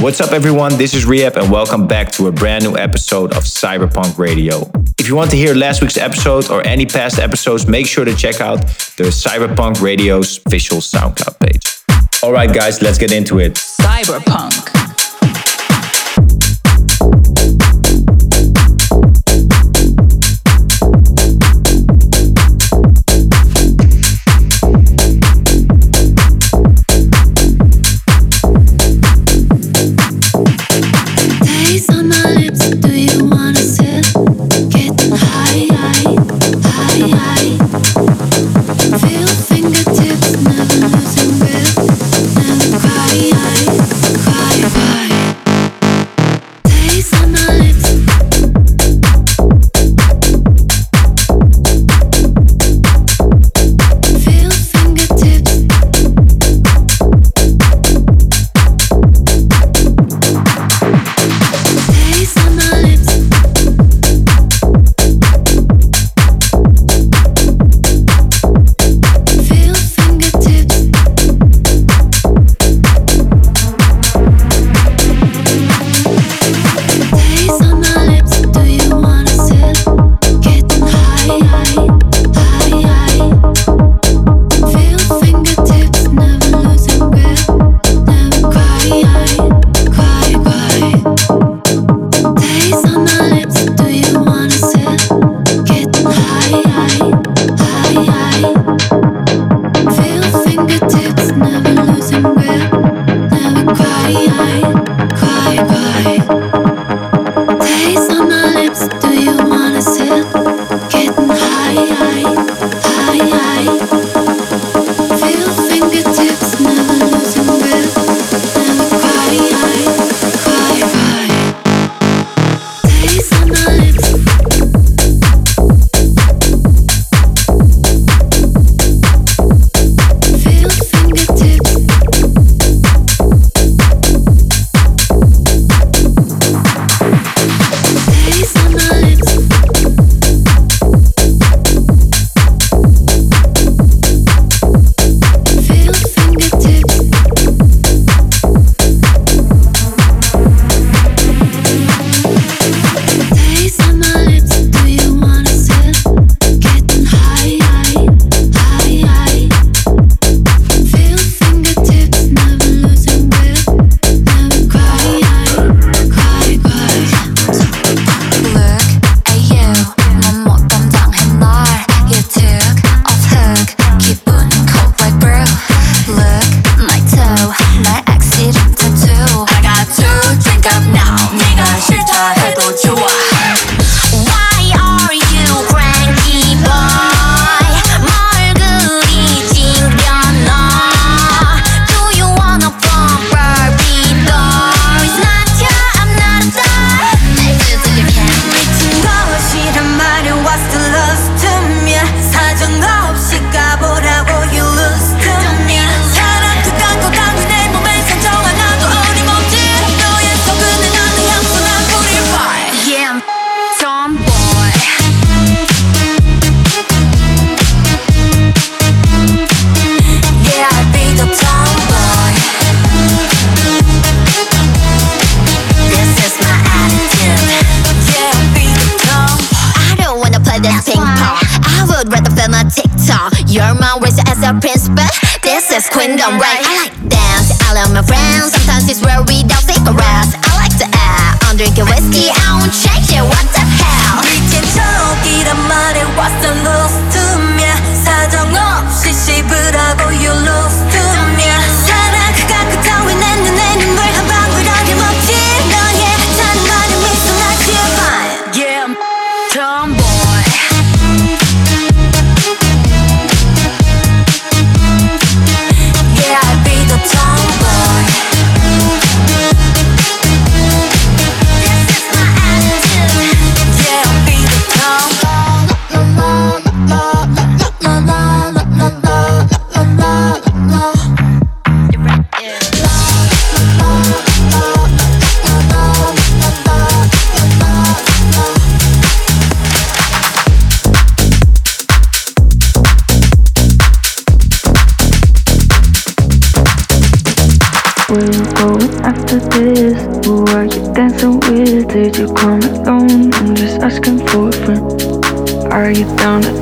What's up, everyone? This is R3HAB, and welcome back to a brand new episode of CYB3RPVNK Radio. If you want to hear last week's episode or any past episodes, make sure to check out the CYB3RPVNK Radio's official SoundCloud page. All right, guys, let's get into it. CYB3RPVNK.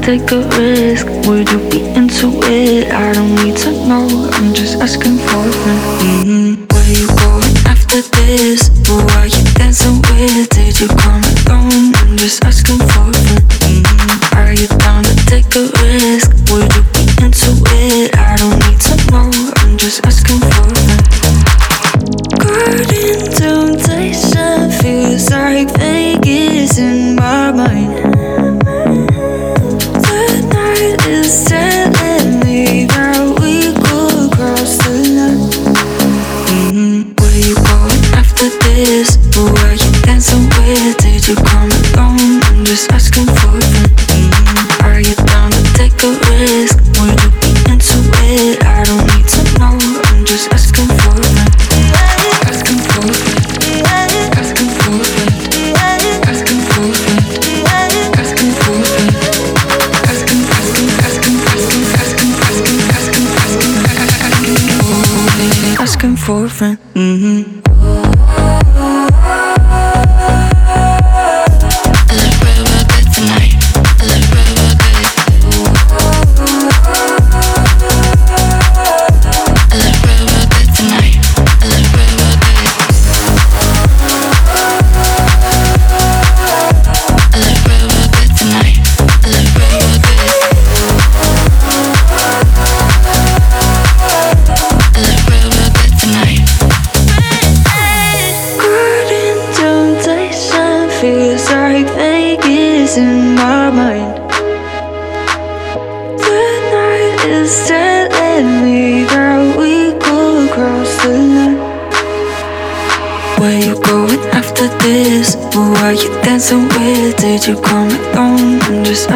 take a risk? Would you be into it? I don't need to know, I'm just asking for a friend. Mm-hmm. Where you going after this? Who are you dancing with? Did you come?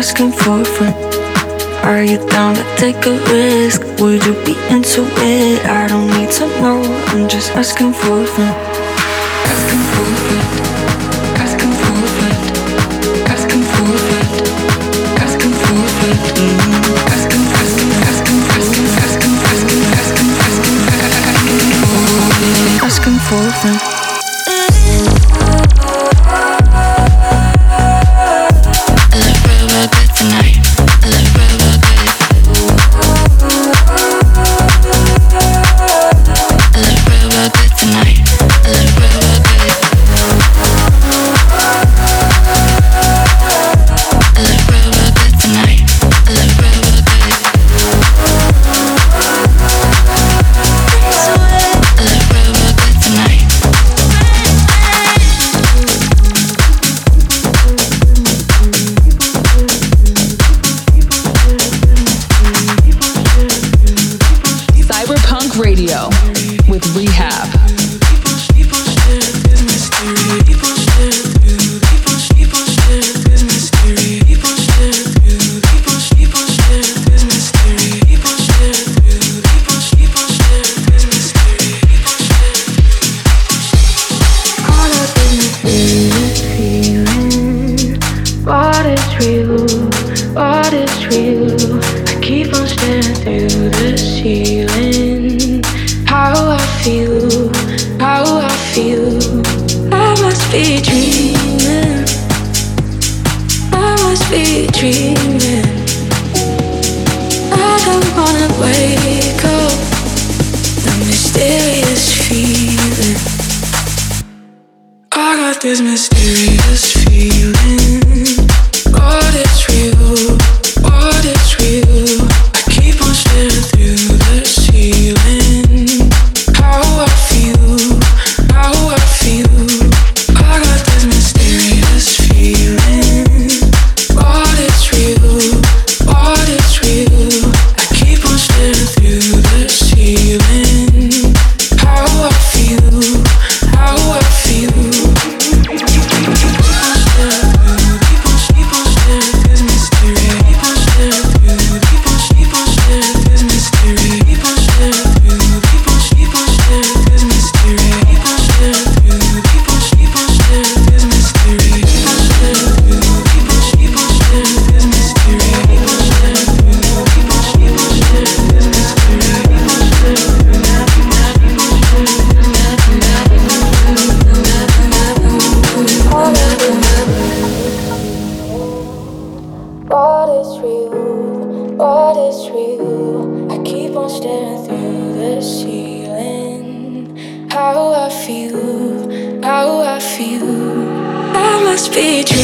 asking for a friend. Are you down to take a risk? Would you be into it? I don't need to know, I'm just asking for a friend. staring through the ceiling. How I feel, how I feel. I must be.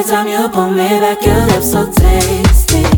Every time you pull me back, your lips so tasty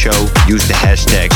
show, use the hashtag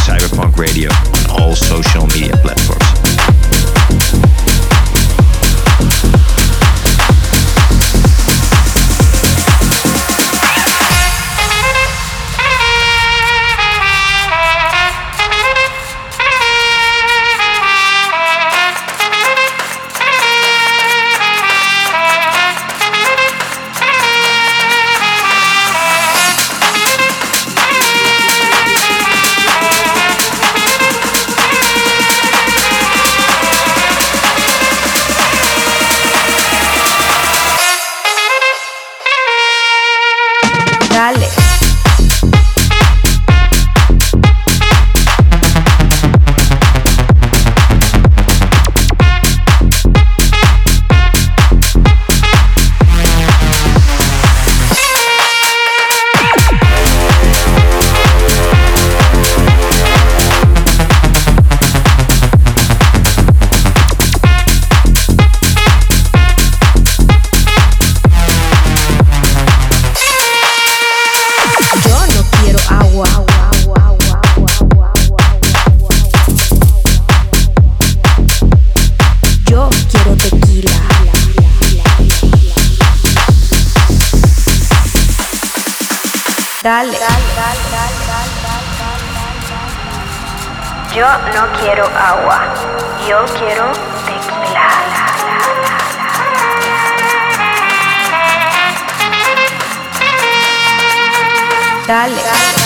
Dale. Yo no quiero agua, yo quiero tequila. Dale.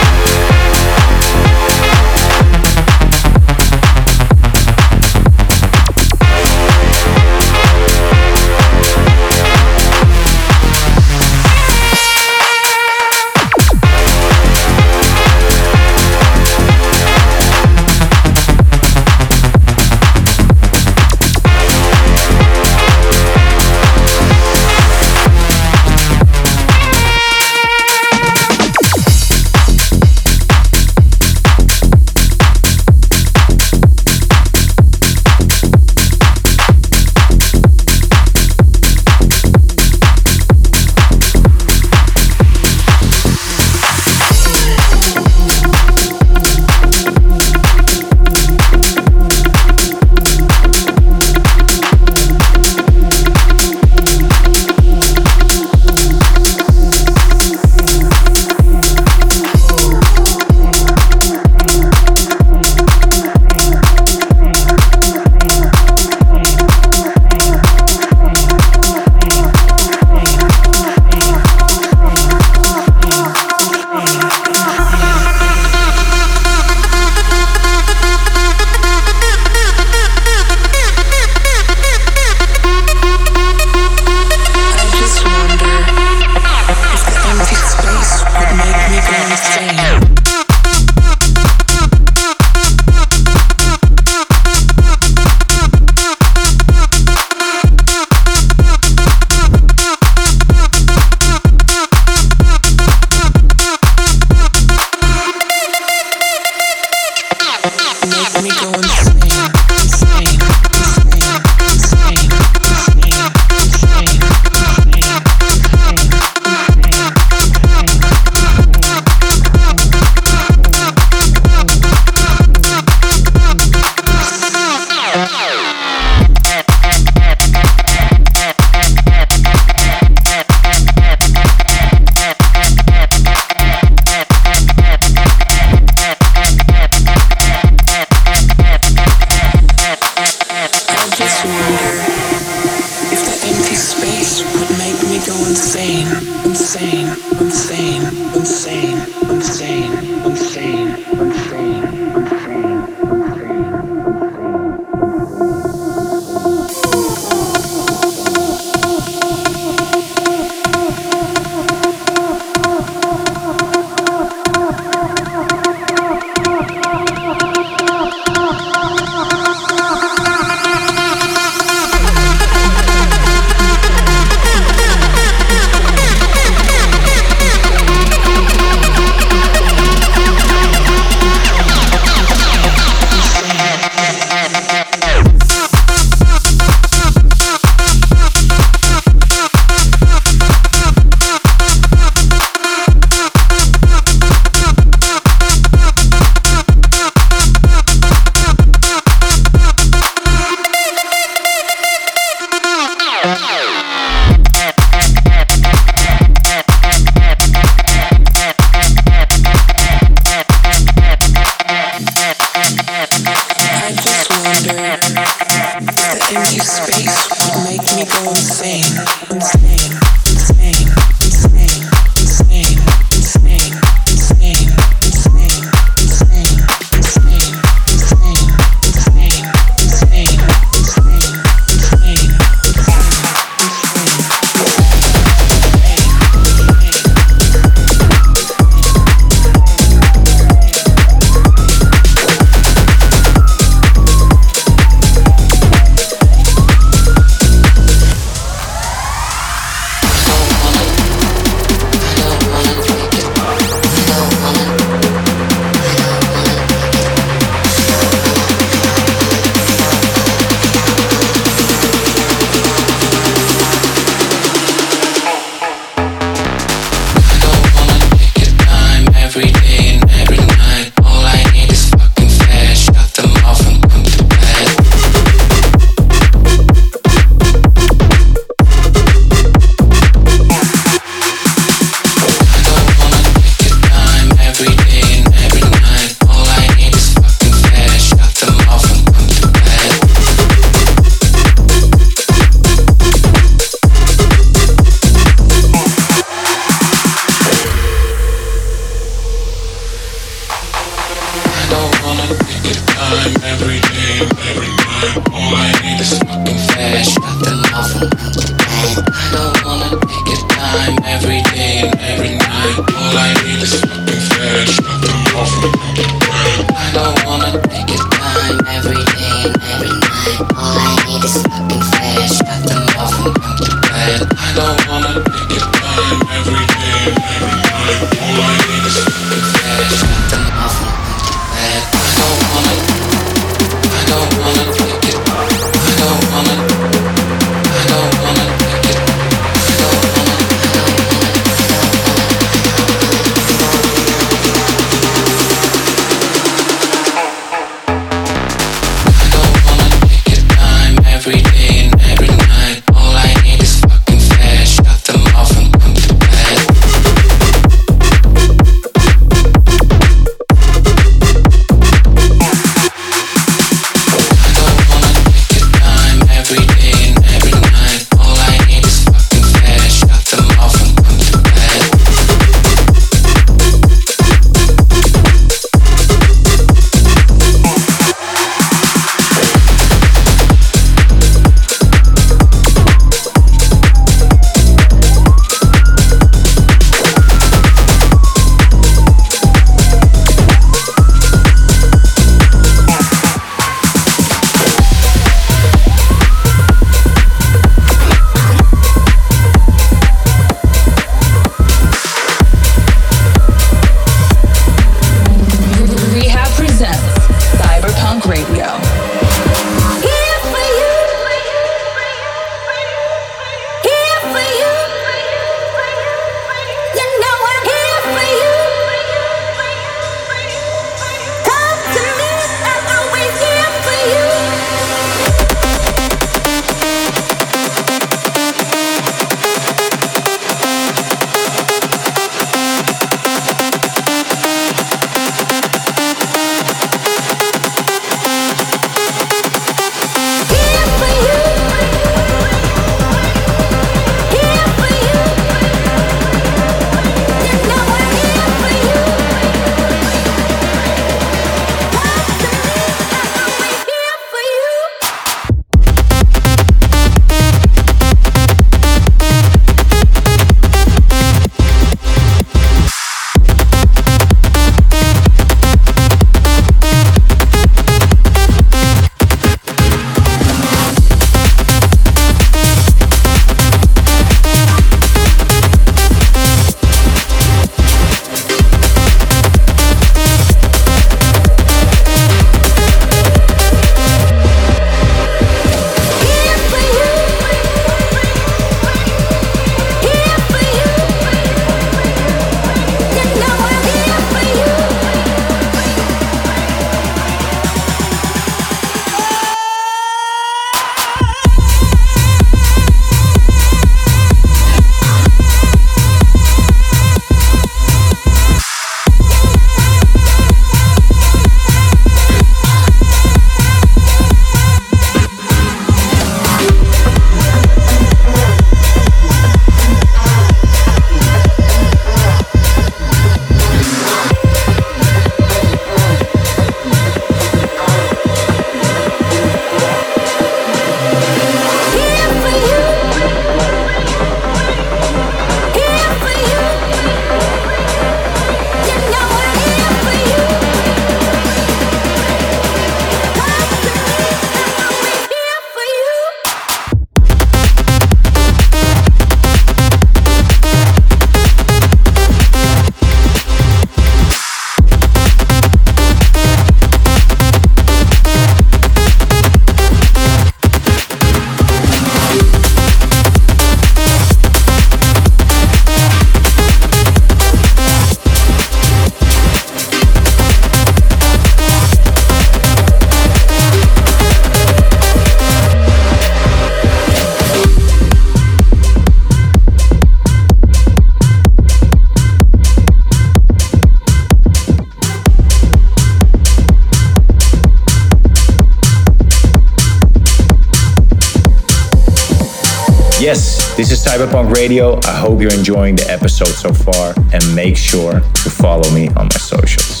Yes, this is CYB3RPVNK Radio. I hope you're enjoying the episode so far and make sure to follow me on my socials.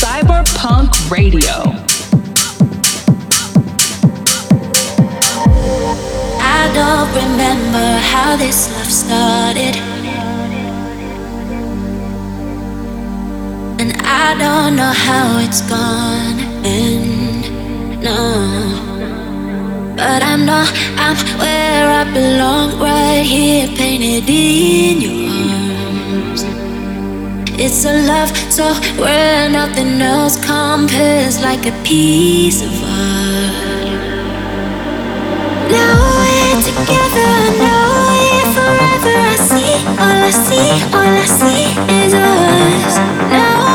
CYB3RPVNK Radio. I don't remember how this love started. And I don't know how it's gone. And no. But I know I'm where I belong, right here, painted in your arms. It's a love so where nothing else compares, like a piece of art. Now we're together, now we're forever. I see, all I see, all I see is us. Now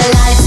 alive.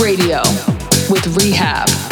Radio with R3HAB.